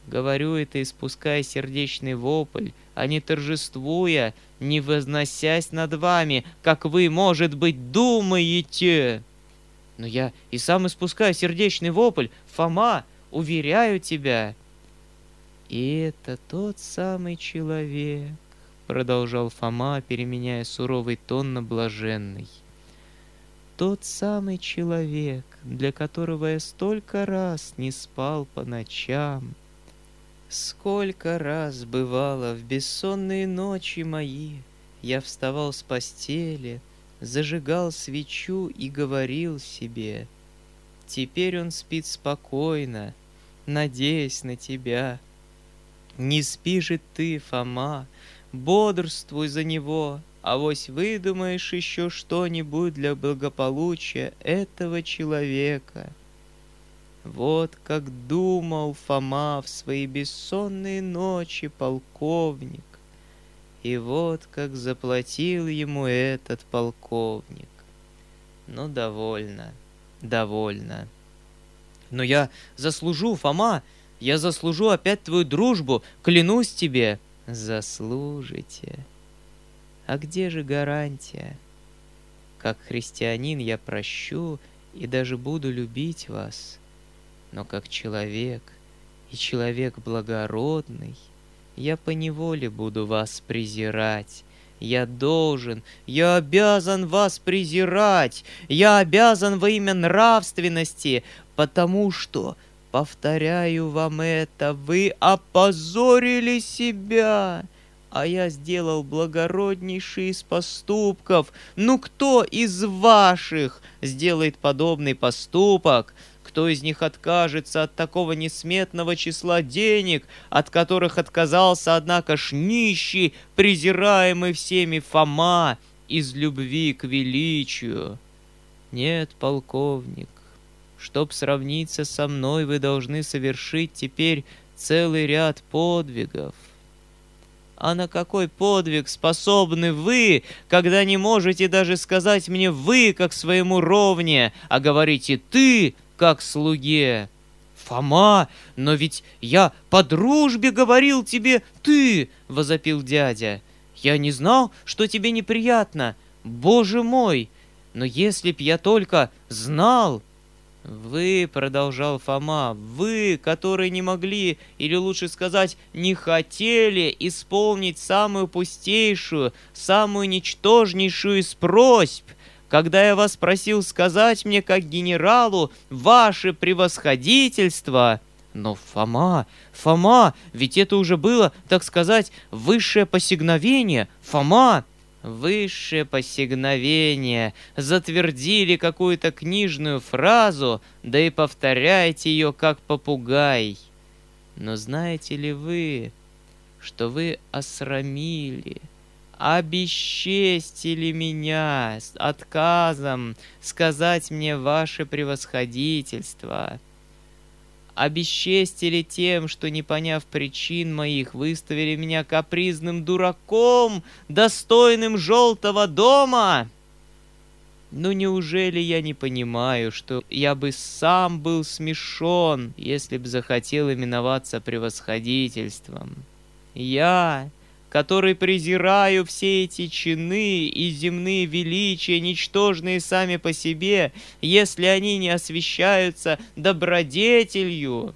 Говорю это, испуская сердечный вопль, а не торжествуя, не возносясь над вами, как вы, может быть, думаете. Но я и сам испускаю сердечный вопль, Фома, уверяю тебя. И это тот самый человек, продолжал Фома, переменяя суровый тон на блаженный. Тот самый человек, для которого я столько раз не спал по ночам, Сколько раз бывало в бессонные ночи мои, Я вставал с постели, зажигал свечу и говорил себе, Теперь он спит спокойно, надеясь на тебя. Не спи же ты, Фома, бодрствуй за него, а вось выдумаешь еще что-нибудь для благополучия этого человека — вот как думал Фома в свои бессонные ночи полковник. И вот как заплатил ему этот полковник. Ну, довольно, довольно. Но я заслужу, Фома, я заслужу опять твою дружбу, клянусь тебе. Заслужите. А где же гарантия? Как христианин я прощу и даже буду любить вас — но как человек и человек благородный, я поневоле буду вас презирать. Я должен, я обязан вас презирать. Я обязан во имя нравственности, потому что, повторяю вам это, вы опозорили себя а я сделал благороднейший из поступков. Ну кто из ваших сделает подобный поступок? Кто из них откажется от такого несметного числа денег, от которых отказался, однако ж, нищий, презираемый всеми Фома из любви к величию? Нет, полковник, чтоб сравниться со мной, вы должны совершить теперь целый ряд подвигов. А на какой подвиг способны вы, когда не можете даже сказать мне «вы» как своему ровне, а говорите «ты» как слуге. «Фома, но ведь я по дружбе говорил тебе «ты», — возопил дядя. «Я не знал, что тебе неприятно. Боже мой! Но если б я только знал...» «Вы, — продолжал Фома, — вы, которые не могли, или лучше сказать, не хотели исполнить самую пустейшую, самую ничтожнейшую из просьб — когда я вас просил сказать мне как генералу ваше превосходительство, Но Фома, Фома, ведь это уже было, так сказать, высшее посигновение. Фома, высшее посигновение. Затвердили какую-то книжную фразу, да и повторяйте ее как попугай. Но знаете ли вы, что вы осрамили, обесчестили меня с отказом сказать мне ваше превосходительство — обесчестили тем, что, не поняв причин моих, выставили меня капризным дураком, достойным желтого дома. Ну неужели я не понимаю, что я бы сам был смешон, если б захотел именоваться превосходительством? Я, который презираю все эти чины и земные величия, ничтожные сами по себе, если они не освещаются добродетелью.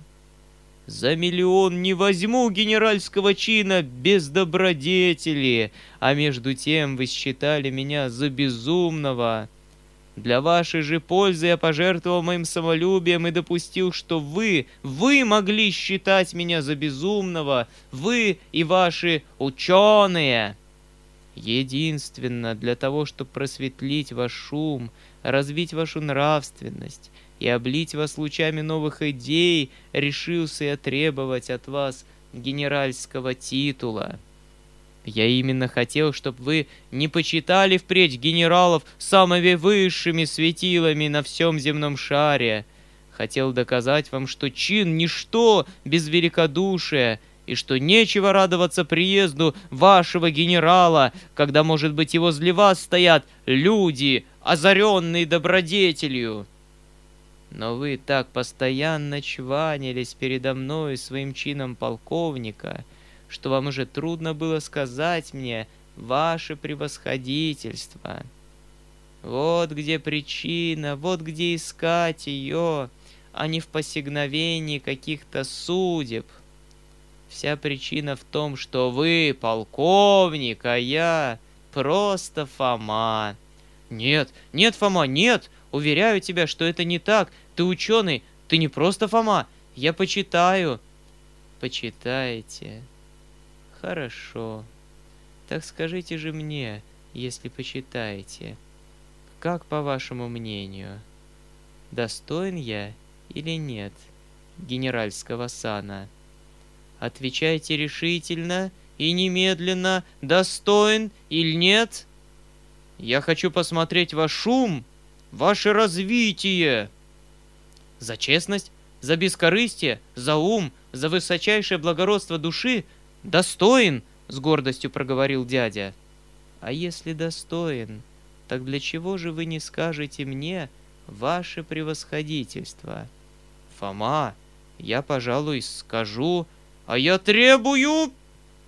За миллион не возьму генеральского чина без добродетели, а между тем вы считали меня за безумного. Для вашей же пользы я пожертвовал моим самолюбием и допустил, что вы, вы могли считать меня за безумного, вы и ваши ученые. Единственно для того, чтобы просветлить ваш ум, развить вашу нравственность и облить вас лучами новых идей, решился я требовать от вас генеральского титула. Я именно хотел, чтобы вы не почитали впредь генералов самыми высшими светилами на всем земном шаре. Хотел доказать вам, что чин — ничто без великодушия, и что нечего радоваться приезду вашего генерала, когда, может быть, и возле вас стоят люди, озаренные добродетелью. Но вы так постоянно чванились передо мной своим чином полковника — что вам уже трудно было сказать мне ваше превосходительство. Вот где причина, вот где искать ее, а не в посигновении каких-то судеб. Вся причина в том, что вы полковник, а я просто Фома. Нет, нет, Фома, нет, уверяю тебя, что это не так. Ты ученый, ты не просто Фома. Я почитаю. Почитаете. Хорошо. Так скажите же мне, если почитаете, как по вашему мнению, достоин я или нет генеральского сана? Отвечайте решительно и немедленно, достоин или нет? Я хочу посмотреть ваш ум, ваше развитие. За честность, за бескорыстие, за ум, за высочайшее благородство души – «Достоин!» — с гордостью проговорил дядя. «А если достоин, так для чего же вы не скажете мне ваше превосходительство?» «Фома, я, пожалуй, скажу, а я требую...»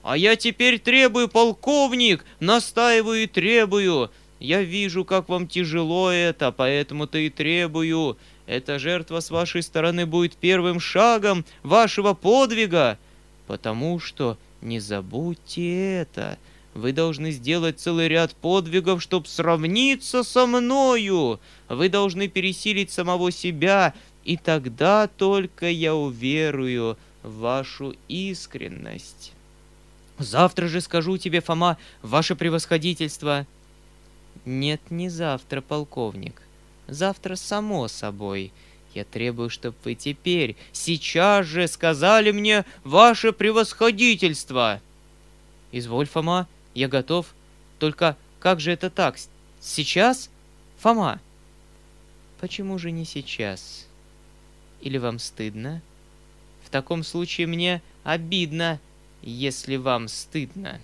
«А я теперь требую, полковник! Настаиваю и требую! Я вижу, как вам тяжело это, поэтому-то и требую. Эта жертва с вашей стороны будет первым шагом вашего подвига, потому что не забудьте это. Вы должны сделать целый ряд подвигов, чтобы сравниться со мною. Вы должны пересилить самого себя, и тогда только я уверую в вашу искренность. Завтра же скажу тебе, Фома, ваше превосходительство. Нет, не завтра, полковник. Завтра само собой. Я требую, чтобы вы теперь, сейчас же сказали мне ваше превосходительство. Изволь, Фома, я готов. Только как же это так? Сейчас? Фома? Почему же не сейчас? Или вам стыдно? В таком случае мне обидно, если вам стыдно.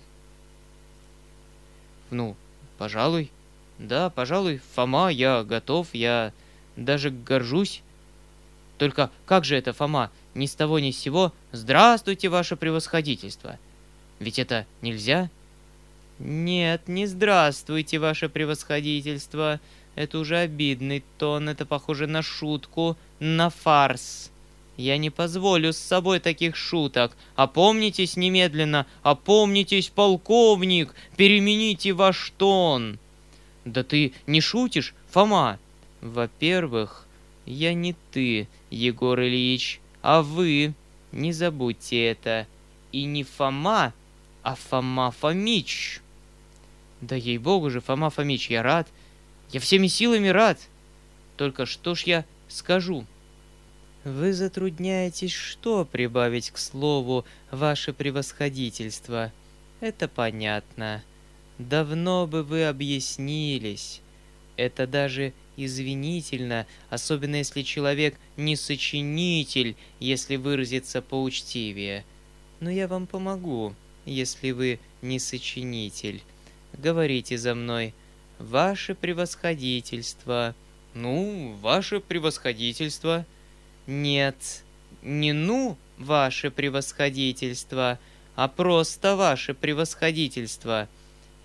Ну, пожалуй. Да, пожалуй, Фома, я готов, я даже горжусь только как же это, Фома, ни с того ни с сего «Здравствуйте, ваше превосходительство». Ведь это нельзя? Нет, не «Здравствуйте, ваше превосходительство». Это уже обидный тон, это похоже на шутку, на фарс. Я не позволю с собой таких шуток. Опомнитесь немедленно, опомнитесь, полковник, перемените ваш тон. Да ты не шутишь, Фома? Во-первых, я не ты, Егор Ильич, А вы не забудьте это. И не Фома, а Фома Фомич. Да ей-богу же, Фома Фомич, я рад. Я всеми силами рад. Только что ж я скажу? Вы затрудняетесь что прибавить к слову «ваше превосходительство»? Это понятно. Давно бы вы объяснились. Это даже извинительно, особенно если человек не сочинитель, если выразиться поучтивее. Но я вам помогу, если вы не сочинитель. Говорите за мной. Ваше превосходительство. Ну, ваше превосходительство. Нет, не ну, ваше превосходительство, а просто ваше превосходительство.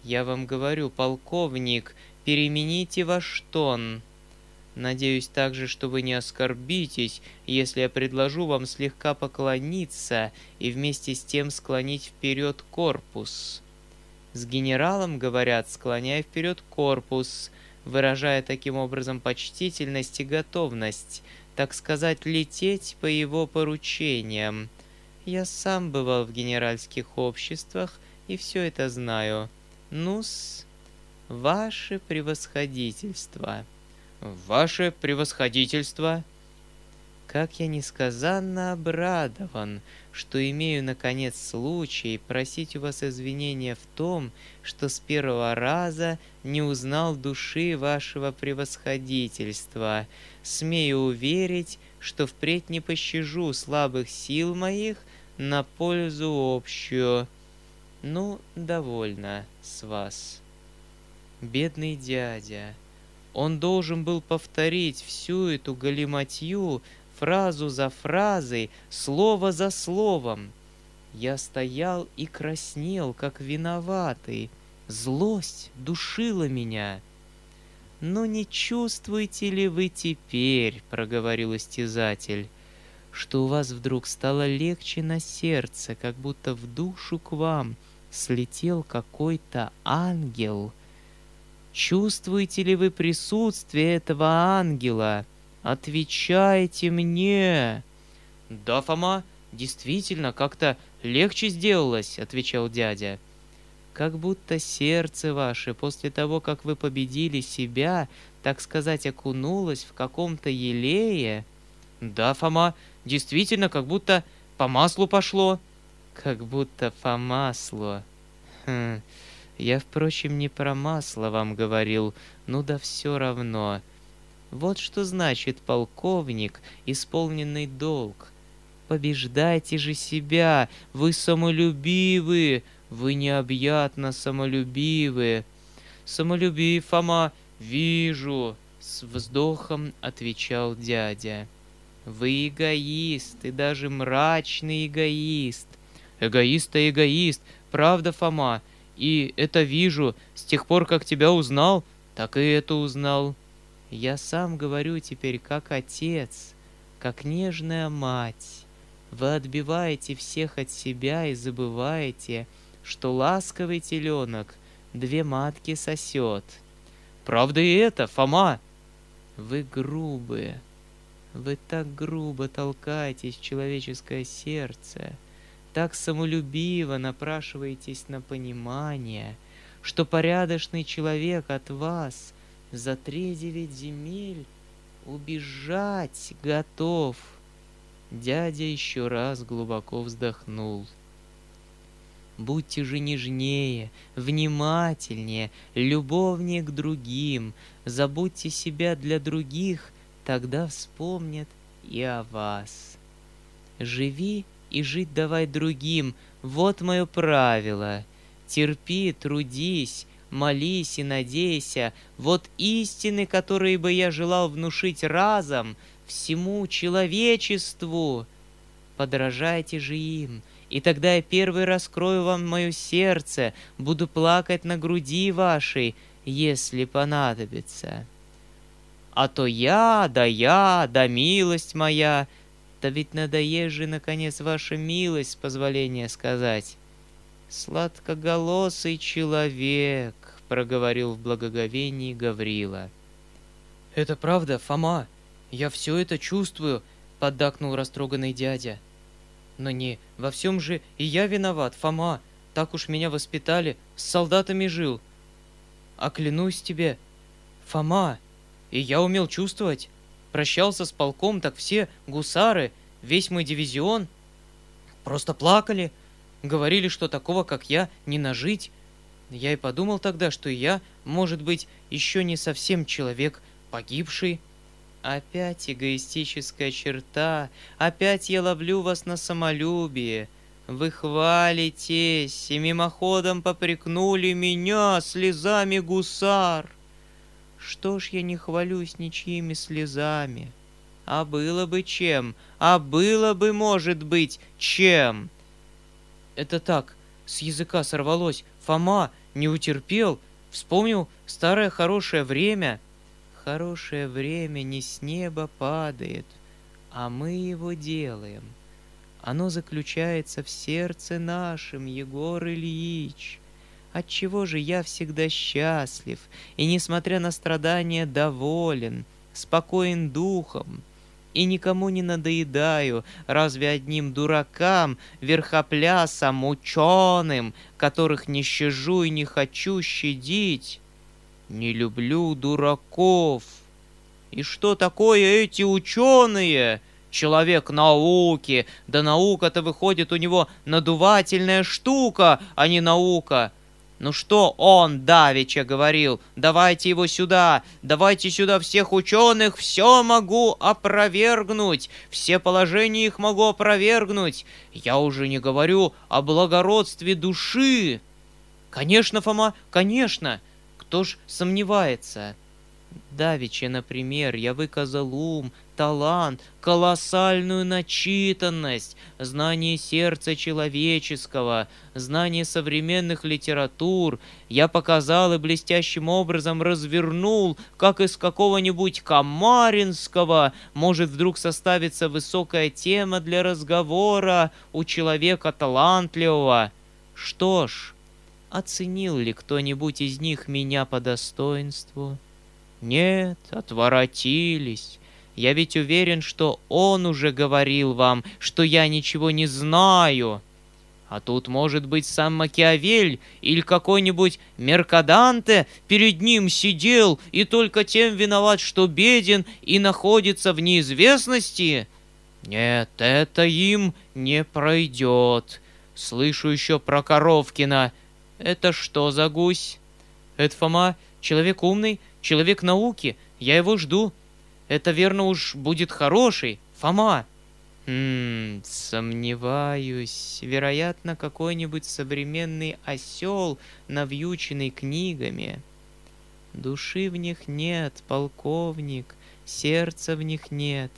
Я вам говорю, полковник, перемените ваш тон. Надеюсь также, что вы не оскорбитесь, если я предложу вам слегка поклониться и вместе с тем склонить вперед корпус. С генералом, говорят, склоняя вперед корпус, выражая таким образом почтительность и готовность, так сказать, лететь по его поручениям. Я сам бывал в генеральских обществах и все это знаю. Ну-с, ваше превосходительство. Ваше превосходительство. Как я несказанно обрадован, что имею, наконец, случай просить у вас извинения в том, что с первого раза не узнал души вашего превосходительства. Смею уверить, что впредь не пощажу слабых сил моих на пользу общую. Ну, довольно с вас. Бедный дядя. Он должен был повторить всю эту галиматью фразу за фразой, слово за словом. Я стоял и краснел, как виноватый. Злость душила меня. «Но не чувствуете ли вы теперь, — проговорил истязатель, — что у вас вдруг стало легче на сердце, как будто в душу к вам слетел какой-то ангел? Чувствуете ли вы присутствие этого ангела?» Отвечайте мне!» «Да, Фома, действительно, как-то легче сделалось», — отвечал дядя. «Как будто сердце ваше после того, как вы победили себя, так сказать, окунулось в каком-то елее?» «Да, Фома, действительно, как будто по маслу пошло». «Как будто по маслу. Хм. Я, впрочем, не про масло вам говорил, ну да все равно. Вот что значит полковник, исполненный долг. Побеждайте же себя, вы самолюбивы, вы необъятно самолюбивы. Самолюбив, Фома, вижу, с вздохом отвечал дядя. Вы эгоист, и даже мрачный эгоист. Эгоист-то эгоист, правда, Фома, и это вижу, с тех пор, как тебя узнал, так и это узнал. Я сам говорю теперь как отец, как нежная мать. Вы отбиваете всех от себя и забываете, что ласковый теленок две матки сосет. Правда и это, Фома? Вы грубые. Вы так грубо толкаетесь в человеческое сердце, так самолюбиво напрашиваетесь на понимание, что порядочный человек от вас — за три девять земель убежать готов. Дядя еще раз глубоко вздохнул. Будьте же нежнее, внимательнее, любовнее к другим, забудьте себя для других, тогда вспомнят и о вас. Живи и жить давай другим, вот мое правило. Терпи, трудись, молись и надейся, вот истины, которые бы я желал внушить разом всему человечеству. Подражайте же им, и тогда я первый раскрою вам мое сердце, буду плакать на груди вашей, если понадобится. А то я, да я, да милость моя, да ведь надоест же, наконец, ваша милость, с позволения сказать. Сладкоголосый человек, проговорил в благоговении Гаврила. Это правда, Фома. Я все это чувствую. поддакнул растроганный дядя. Но не во всем же и я виноват, Фома. Так уж меня воспитали, с солдатами жил. А клянусь тебе, Фома, и я умел чувствовать. Прощался с полком, так все гусары, весь мой дивизион, просто плакали, говорили, что такого, как я, не нажить. Я и подумал тогда, что я, может быть, еще не совсем человек, погибший. Опять эгоистическая черта, опять я ловлю вас на самолюбие. Вы хвалитесь и мимоходом попрекнули меня слезами гусар. Что ж я не хвалюсь ничьими слезами? А было бы чем, а было бы, может быть, чем. Это так, с языка сорвалось. Фома не утерпел, вспомнил старое хорошее время — хорошее время не с неба падает, а мы его делаем. Оно заключается в сердце нашем, Егор Ильич. Отчего же я всегда счастлив и, несмотря на страдания, доволен, спокоен духом, и никому не надоедаю, разве одним дуракам, верхоплясам, ученым, которых не щажу и не хочу щадить. Не люблю дураков. И что такое эти ученые? Человек науки. Да наука-то выходит у него надувательная штука, а не наука. Ну что он давеча говорил? Давайте его сюда, давайте сюда всех ученых, все могу опровергнуть, все положения их могу опровергнуть. Я уже не говорю о благородстве души. Конечно, Фома, конечно. Кто ж сомневается? Давича, например, я выказал ум, талант, колоссальную начитанность, знание сердца человеческого, знание современных литератур. Я показал и блестящим образом развернул, как из какого-нибудь Камаринского может вдруг составиться высокая тема для разговора у человека талантливого. Что ж, Оценил ли кто-нибудь из них меня по достоинству? Нет, отворотились. Я ведь уверен, что он уже говорил вам, что я ничего не знаю. А тут, может быть, сам Макиавель или какой-нибудь Меркаданте перед ним сидел и только тем виноват, что беден и находится в неизвестности? Нет, это им не пройдет. Слышу еще про Коровкина. Это что за гусь? Это Фома, человек умный, человек науки. Я его жду. Это верно уж будет хороший. Фома. Хм, сомневаюсь. Вероятно, какой-нибудь современный осел, навьюченный книгами. Души в них нет, полковник, сердца в них нет.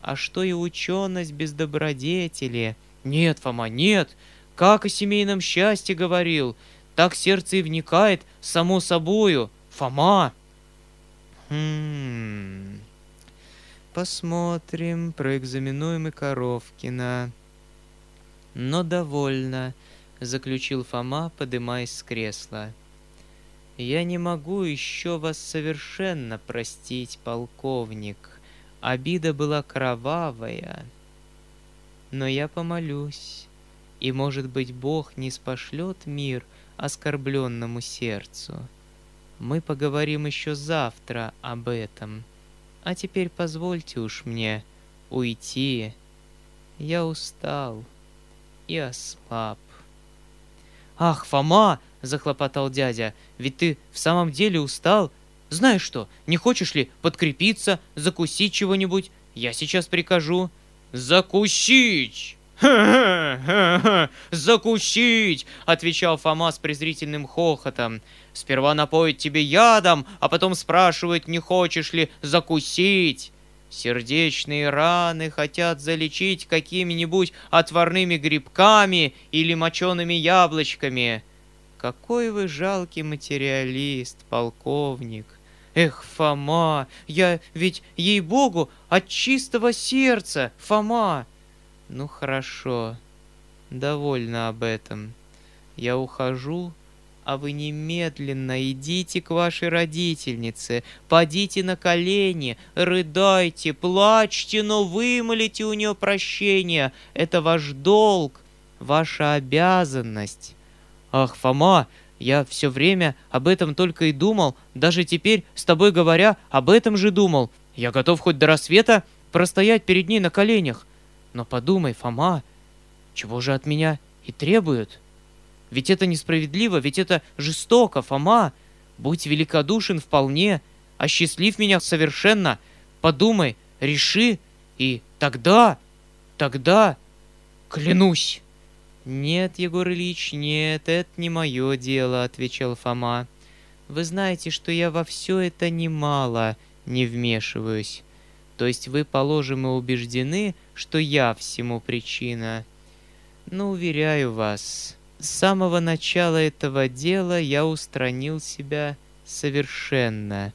А что и ученость без добродетели? Нет, Фома, нет. Как о семейном счастье говорил. Так сердце и вникает, само собою. Фома!» «Хм... Посмотрим, проэкзаменуем и Коровкина». «Но довольно», — заключил Фома, подымаясь с кресла. «Я не могу еще вас совершенно простить, полковник. Обида была кровавая. Но я помолюсь, и, может быть, Бог не спошлет мир — оскорбленному сердцу. Мы поговорим еще завтра об этом. А теперь позвольте уж мне уйти. Я устал и ослаб. «Ах, Фома!» — захлопотал дядя. «Ведь ты в самом деле устал? Знаешь что, не хочешь ли подкрепиться, закусить чего-нибудь? Я сейчас прикажу». «Закусить!» «Ха-ха-ха! Закусить!» — отвечал Фома с презрительным хохотом. «Сперва напоят тебе ядом, а потом спрашивают, не хочешь ли закусить!» Сердечные раны хотят залечить какими-нибудь отварными грибками или мочеными яблочками. Какой вы жалкий материалист, полковник. Эх, Фома, я ведь, ей-богу, от чистого сердца, Фома. Ну хорошо, довольно об этом. Я ухожу, а вы немедленно идите к вашей родительнице, подите на колени, рыдайте, плачьте, но вымолите у нее прощение. Это ваш долг, ваша обязанность. Ах, Фома, я все время об этом только и думал, даже теперь, с тобой говоря, об этом же думал. Я готов хоть до рассвета простоять перед ней на коленях. Но подумай, Фома, чего же от меня и требуют?» Ведь это несправедливо, ведь это жестоко, Фома. Будь великодушен вполне, осчастлив меня совершенно. Подумай, реши, и тогда, тогда, клянусь. «Нет, Егор Ильич, нет, это не мое дело», — отвечал Фома. «Вы знаете, что я во все это немало не вмешиваюсь. То есть вы, положим, и убеждены, что я всему причина. Но, уверяю вас, с самого начала этого дела я устранил себя совершенно.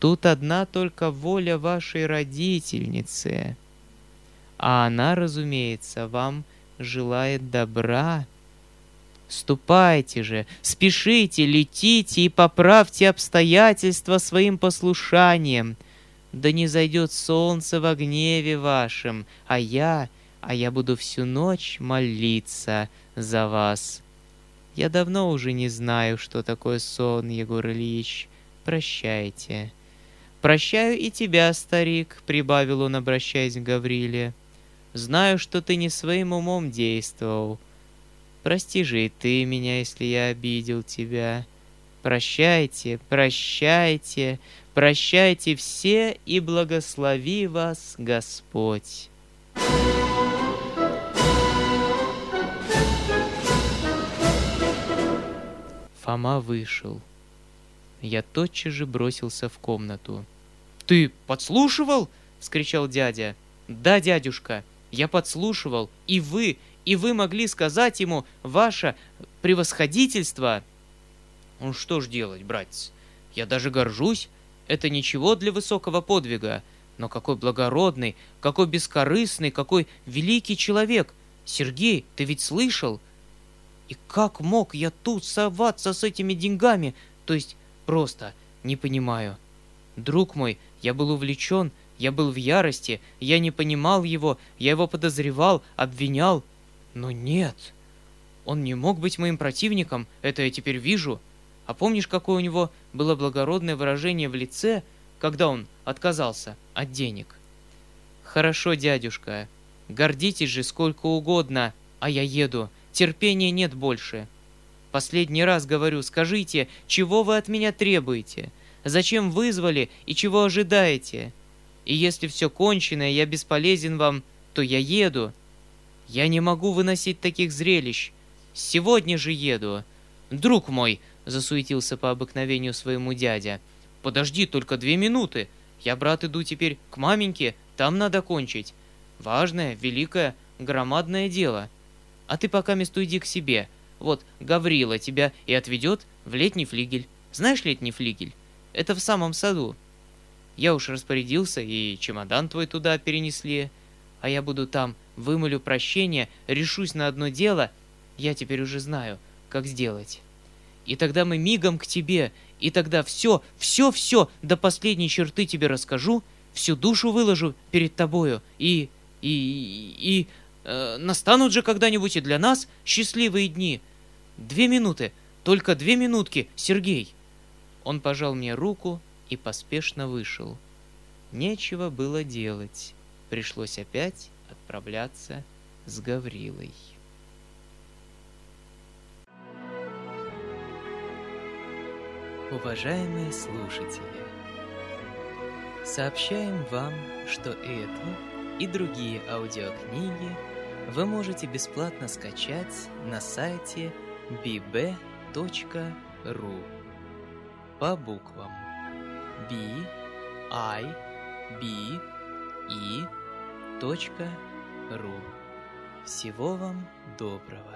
Тут одна только воля вашей родительницы. А она, разумеется, вам желает добра. Ступайте же, спешите, летите и поправьте обстоятельства своим послушанием. Да не зайдет солнце во гневе вашем, а я, а я буду всю ночь молиться за вас. Я давно уже не знаю, что такое сон, Егор Ильич. Прощайте. Прощаю и тебя, старик, прибавил он, обращаясь к Гавриле. Знаю, что ты не своим умом действовал. Прости же и ты меня, если я обидел тебя. Прощайте, прощайте, прощайте все, и благослови вас Господь. Фома вышел. Я тотчас же бросился в комнату. «Ты подслушивал?» — вскричал дядя. «Да, дядюшка, я подслушивал, и вы, и вы могли сказать ему ваше превосходительство». «Ну что ж делать, братец? Я даже горжусь. Это ничего для высокого подвига. Но какой благородный, какой бескорыстный, какой великий человек! Сергей, ты ведь слышал? И как мог я тут соваться с этими деньгами? То есть просто не понимаю. Друг мой, я был увлечен, я был в ярости, я не понимал его, я его подозревал, обвинял. Но нет, он не мог быть моим противником, это я теперь вижу. А помнишь, какое у него было благородное выражение в лице, когда он отказался от денег? Хорошо, дядюшка, гордитесь же сколько угодно, а я еду. Терпения нет больше. Последний раз говорю, скажите, чего вы от меня требуете? Зачем вызвали и чего ожидаете? И если все кончено, и я бесполезен вам, то я еду. Я не могу выносить таких зрелищ. Сегодня же еду. Друг мой, засуетился по обыкновению своему дядя. Подожди только две минуты. Я, брат, иду теперь к маменьке, там надо кончить. Важное, великое, громадное дело. А ты пока место иди к себе. Вот, Гаврила тебя и отведет в летний флигель. Знаешь летний флигель? Это в самом саду. Я уж распорядился, и чемодан твой туда перенесли. А я буду там, вымолю прощение, решусь на одно дело. Я теперь уже знаю, как сделать. И тогда мы мигом к тебе, и тогда все, все, все до последней черты тебе расскажу, всю душу выложу перед тобою, и, и, и, Э, настанут же когда-нибудь и для нас счастливые дни. Две минуты, только две минутки, Сергей. Он пожал мне руку и поспешно вышел. Нечего было делать. Пришлось опять отправляться с Гаврилой. Уважаемые слушатели, сообщаем вам, что эту и другие аудиокниги – вы можете бесплатно скачать на сайте bb.ru по буквам b i b e .ru. Всего вам доброго.